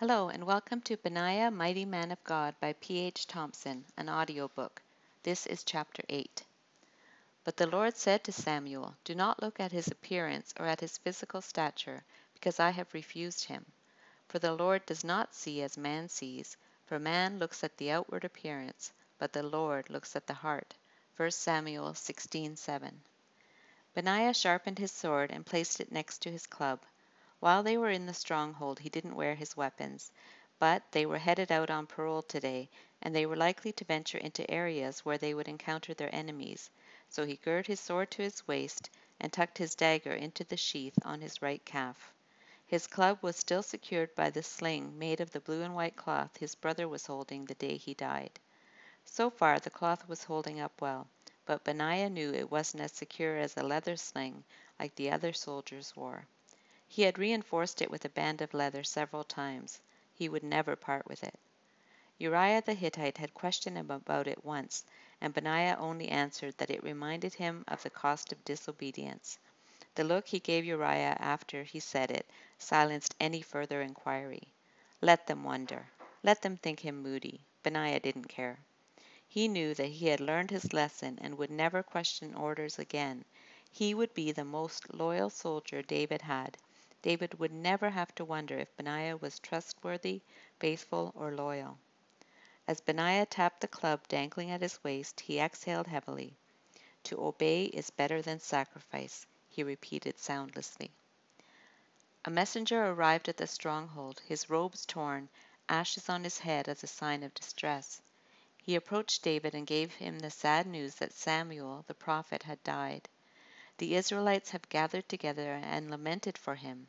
Hello, and welcome to Benaiah, Mighty Man of God by P.H. Thompson, an audiobook. This is chapter 8. But the Lord said to Samuel, Do not look at his appearance or at his physical stature, because I have refused him. For the Lord does not see as man sees, for man looks at the outward appearance, but the Lord looks at the heart. 1 Samuel 16:7. Benaiah sharpened his sword and placed it next to his club. While they were in the stronghold he didn't wear his weapons, but they were headed out on parole today, and they were likely to venture into areas where they would encounter their enemies, so he girt his sword to his waist and tucked his dagger into the sheath on his right calf. His club was still secured by the sling made of the blue and white cloth his brother was holding the day he died. So far the cloth was holding up well, but Benaiah knew it wasn't as secure as a leather sling like the other soldiers wore. He had reinforced it with a band of leather several times. He would never part with it. Uriah the Hittite had questioned him about it once, and Benaiah only answered that it reminded him of the cost of disobedience. The look he gave Uriah after he said it silenced any further inquiry. Let them wonder. Let them think him moody. Benaiah didn't care. He knew that he had learned his lesson and would never question orders again. He would be the most loyal soldier David had, David would never have to wonder if Benaiah was trustworthy, faithful, or loyal. As Benaiah tapped the club dangling at his waist, he exhaled heavily. To obey is better than sacrifice, he repeated soundlessly. A messenger arrived at the stronghold, his robes torn, ashes on his head as a sign of distress. He approached David and gave him the sad news that Samuel, the prophet, had died. The Israelites have gathered together and lamented for him.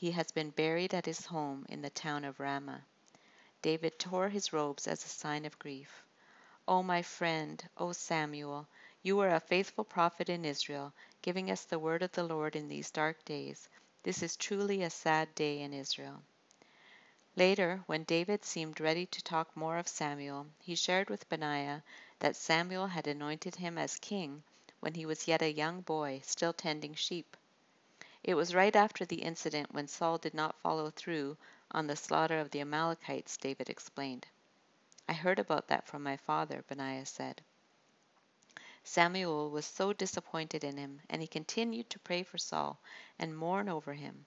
He has been buried at his home in the town of Ramah. David tore his robes as a sign of grief. O my friend, O Samuel, you were a faithful prophet in Israel, giving us the word of the Lord in these dark days. This is truly a sad day in Israel. Later, when David seemed ready to talk more of Samuel, he shared with Benaiah that Samuel had anointed him as king when he was yet a young boy, still tending sheep. It was right after the incident when Saul did not follow through on the slaughter of the Amalekites, David explained. I heard about that from my father, Benaiah said. Samuel was so disappointed in him, and he continued to pray for Saul and mourn over him.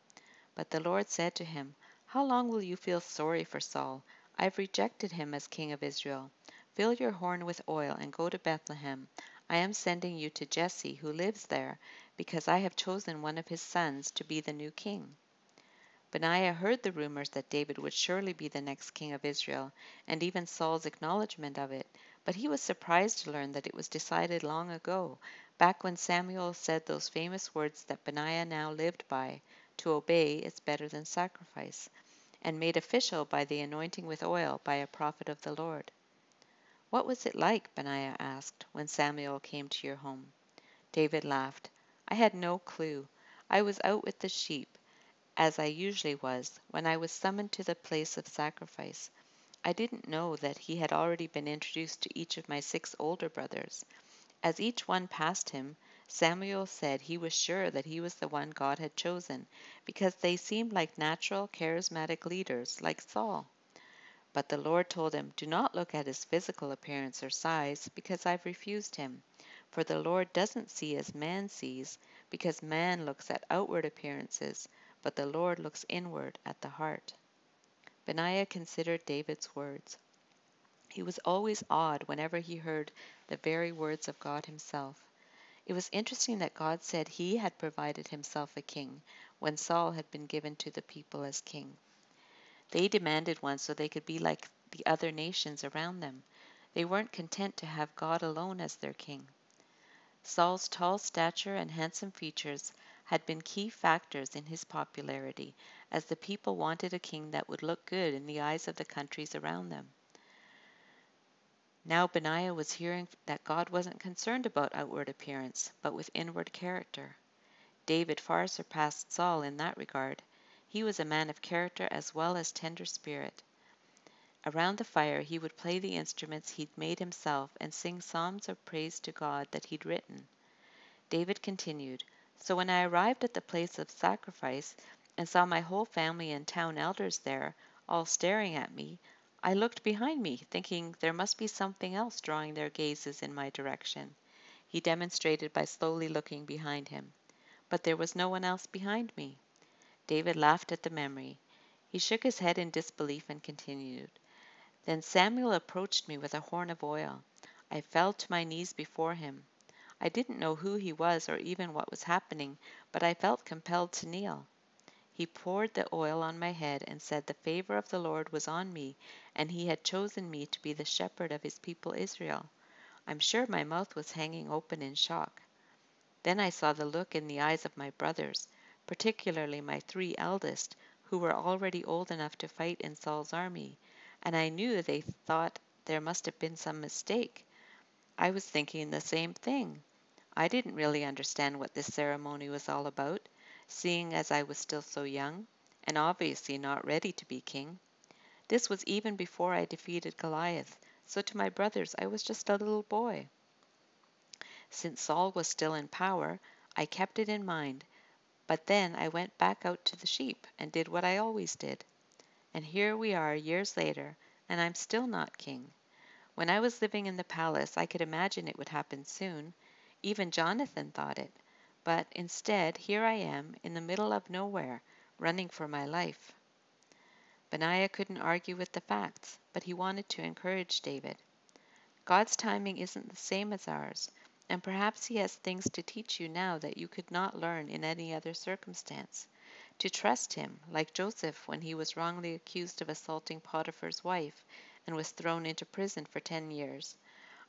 But the Lord said to him, How long will you feel sorry for Saul? I've rejected him as king of Israel. Fill your horn with oil and go to Bethlehem. I am sending you to Jesse, who lives there, because I have chosen one of his sons to be the new king. Benaiah heard the rumors that David would surely be the next king of Israel, and even Saul's acknowledgment of it, but he was surprised to learn that it was decided long ago, back when Samuel said those famous words that Benaiah now lived by to obey is better than sacrifice, and made official by the anointing with oil by a prophet of the Lord. What was it like, Benaiah asked, when Samuel came to your home? David laughed. I had no clue. I was out with the sheep, as I usually was, when I was summoned to the place of sacrifice. I didn't know that he had already been introduced to each of my six older brothers. As each one passed him, Samuel said he was sure that he was the one God had chosen, because they seemed like natural, charismatic leaders, like Saul. But the Lord told him, Do not look at his physical appearance or size, because I've refused him. For the Lord doesn't see as man sees, because man looks at outward appearances, but the Lord looks inward at the heart. Benaiah considered David's words. He was always awed whenever he heard the very words of God Himself. It was interesting that God said He had provided Himself a king when Saul had been given to the people as king. They demanded one so they could be like the other nations around them. They weren't content to have God alone as their king. Saul's tall stature and handsome features had been key factors in his popularity, as the people wanted a king that would look good in the eyes of the countries around them. Now Benaiah was hearing that God wasn't concerned about outward appearance, but with inward character. David far surpassed Saul in that regard. He was a man of character as well as tender spirit. Around the fire he would play the instruments he'd made himself and sing psalms of praise to God that he'd written. David continued, So when I arrived at the place of sacrifice and saw my whole family and town elders there, all staring at me, I looked behind me, thinking there must be something else drawing their gazes in my direction. He demonstrated by slowly looking behind him. But there was no one else behind me. David laughed at the memory. He shook his head in disbelief and continued. Then Samuel approached me with a horn of oil. I fell to my knees before him. I didn't know who he was or even what was happening, but I felt compelled to kneel. He poured the oil on my head and said the favor of the Lord was on me, and he had chosen me to be the shepherd of his people Israel. I'm sure my mouth was hanging open in shock. Then I saw the look in the eyes of my brothers, particularly my three eldest, who were already old enough to fight in Saul's army, and I knew they thought there must have been some mistake. I was thinking the same thing. I didn't really understand what this ceremony was all about, seeing as I was still so young, and obviously not ready to be king. This was even before I defeated Goliath, so to my brothers I was just a little boy. Since Saul was still in power, I kept it in mind, but then I went back out to the sheep and did what I always did. And here we are years later, and I'm still not king. When I was living in the palace, I could imagine it would happen soon. Even Jonathan thought it. But instead, here I am, in the middle of nowhere, running for my life. Benaiah couldn't argue with the facts, but he wanted to encourage David. God's timing isn't the same as ours, and perhaps He has things to teach you now that you could not learn in any other circumstance. To trust Him, like Joseph when he was wrongly accused of assaulting Potiphar's wife and was thrown into prison for ten years.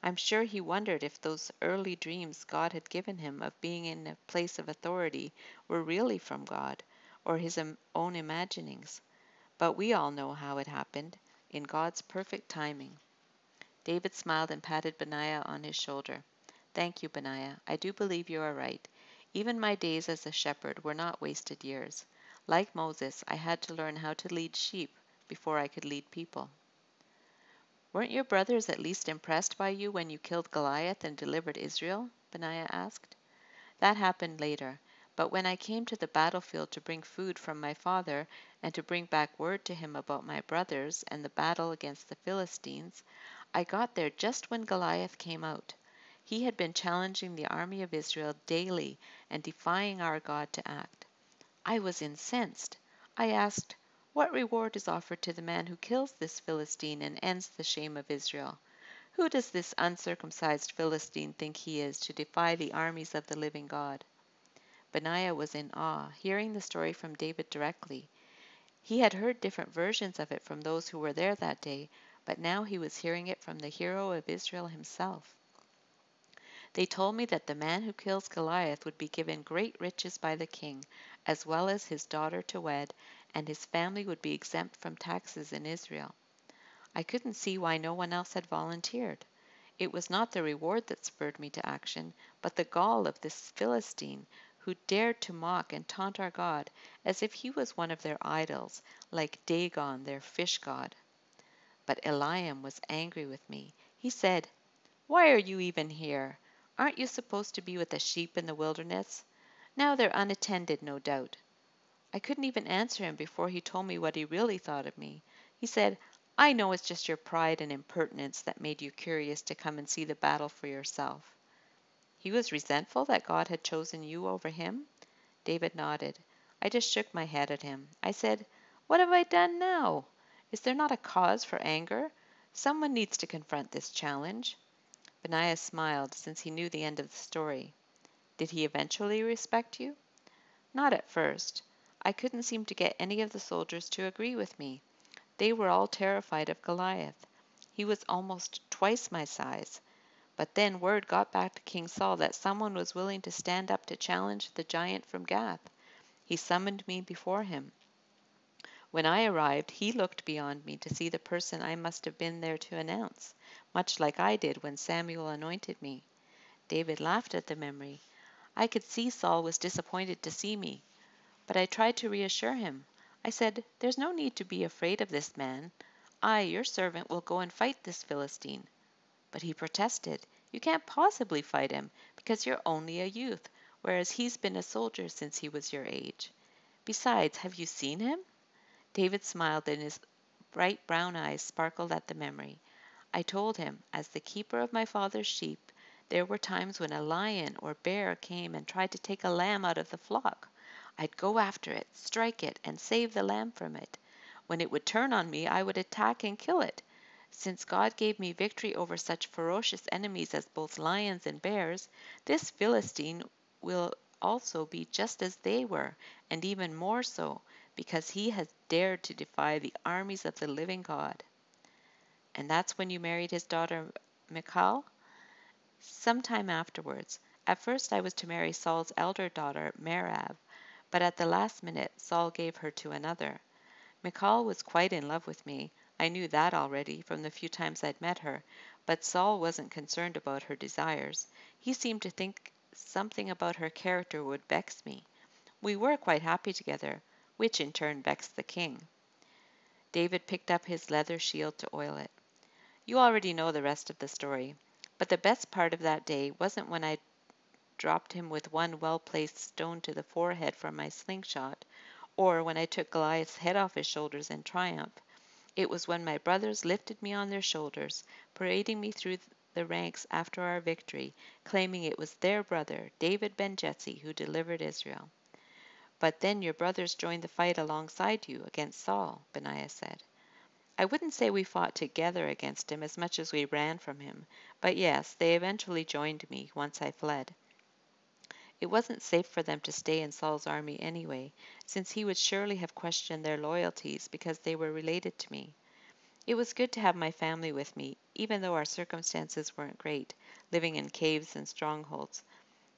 I'm sure he wondered if those early dreams God had given him of being in a place of authority were really from God, or his own imaginings. But we all know how it happened, in God's perfect timing. David smiled and patted Benaiah on his shoulder. Thank you, Benaiah. I do believe you are right. Even my days as a shepherd were not wasted years. Like Moses, I had to learn how to lead sheep before I could lead people. Weren't your brothers at least impressed by you when you killed Goliath and delivered Israel? Benaiah asked. That happened later. But when I came to the battlefield to bring food from my father, and to bring back word to him about my brothers and the battle against the Philistines, I got there just when Goliath came out. He had been challenging the army of Israel daily and defying our God to act. I was incensed. I asked, What reward is offered to the man who kills this Philistine and ends the shame of Israel? Who does this uncircumcised Philistine think he is to defy the armies of the living God? Benaiah was in awe, hearing the story from David directly. He had heard different versions of it from those who were there that day, but now he was hearing it from the hero of Israel himself. They told me that the man who kills Goliath would be given great riches by the king, as well as his daughter to wed, and his family would be exempt from taxes in Israel. I couldn't see why no one else had volunteered. It was not the reward that spurred me to action, but the gall of this Philistine, who dared to mock and taunt our God as if he was one of their idols, like Dagon, their fish god. But Eliab was angry with me. He said, Why are you even here? Aren't you supposed to be with the sheep in the wilderness? Now they're unattended, no doubt. I couldn't even answer him before he told me what he really thought of me. He said, I know it's just your pride and impertinence that made you curious to come and see the battle for yourself. He was resentful that God had chosen you over him? David nodded. I just shook my head at him. I said, What have I done now? Is there not a cause for anger? Someone needs to confront this challenge. Benaiah smiled, since he knew the end of the story. Did he eventually respect you? Not at first. I couldn't seem to get any of the soldiers to agree with me. They were all terrified of Goliath. He was almost twice my size. But then word got back to King Saul that someone was willing to stand up to challenge the giant from Gath. He summoned me before him. When I arrived, he looked beyond me to see the person I must have been there to announce, much like I did when Samuel anointed me. David laughed at the memory. I could see Saul was disappointed to see me, but I tried to reassure him. I said, There's no need to be afraid of this man. I, your servant, will go and fight this Philistine. But he protested. You can't possibly fight him, because you're only a youth, whereas he's been a soldier since he was your age. Besides, have you seen him? David smiled and his bright brown eyes sparkled at the memory. I told him, as the keeper of my father's sheep, there were times when a lion or bear came and tried to take a lamb out of the flock. I'd go after it, strike it, and save the lamb from it. When it would turn on me, I would attack and kill it. Since God gave me victory over such ferocious enemies as both lions and bears, this Philistine will also be just as they were, and even more so, because he has dared to defy the armies of the living God. And that's when you married his daughter Michal? Some time afterwards. At first I was to marry Saul's elder daughter, Merab, but at the last minute Saul gave her to another. Michal was quite in love with me. I knew that already from the few times I'd met her, but Saul wasn't concerned about her desires. He seemed to think something about her character would vex me. We were quite happy together, which in turn vexed the king. David picked up his leather shield to oil it. You already know the rest of the story, but the best part of that day wasn't when I dropped him with one well placed stone to the forehead from my slingshot, or when I took Goliath's head off his shoulders in triumph. It was when my brothers lifted me on their shoulders, parading me through the ranks after our victory, claiming it was their brother, David ben Jesse, who delivered Israel. But then your brothers joined the fight alongside you against Saul, Benaiah said. I wouldn't say we fought together against him as much as we ran from him, but yes, they eventually joined me once I fled. It wasn't safe for them to stay in Saul's army anyway, since he would surely have questioned their loyalties because they were related to me. It was good to have my family with me, even though our circumstances weren't great, living in caves and strongholds.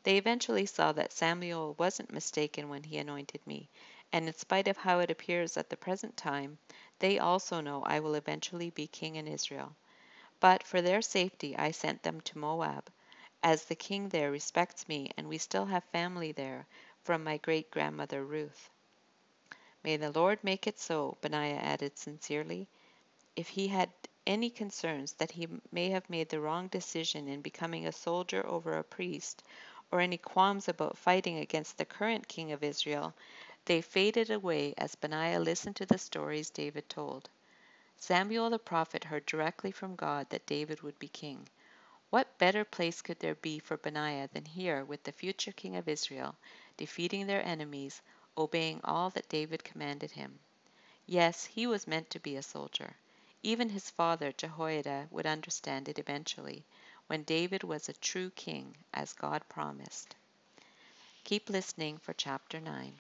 They eventually saw that Samuel wasn't mistaken when he anointed me, and in spite of how it appears at the present time, they also know I will eventually be king in Israel. But for their safety I sent them to Moab, as the king there respects me and we still have family there from my great grandmother Ruth. May the Lord make it so, Benaiah added sincerely. If he had any concerns that he may have made the wrong decision in becoming a soldier over a priest, or any qualms about fighting against the current king of Israel, they faded away as Benaiah listened to the stories David told. Samuel the prophet heard directly from God that David would be king. What better place could there be for Benaiah than here with the future king of Israel, defeating their enemies, obeying all that David commanded him? Yes, he was meant to be a soldier. Even his father Jehoiada would understand it eventually, when David was a true king, as God promised. Keep listening for chapter 9.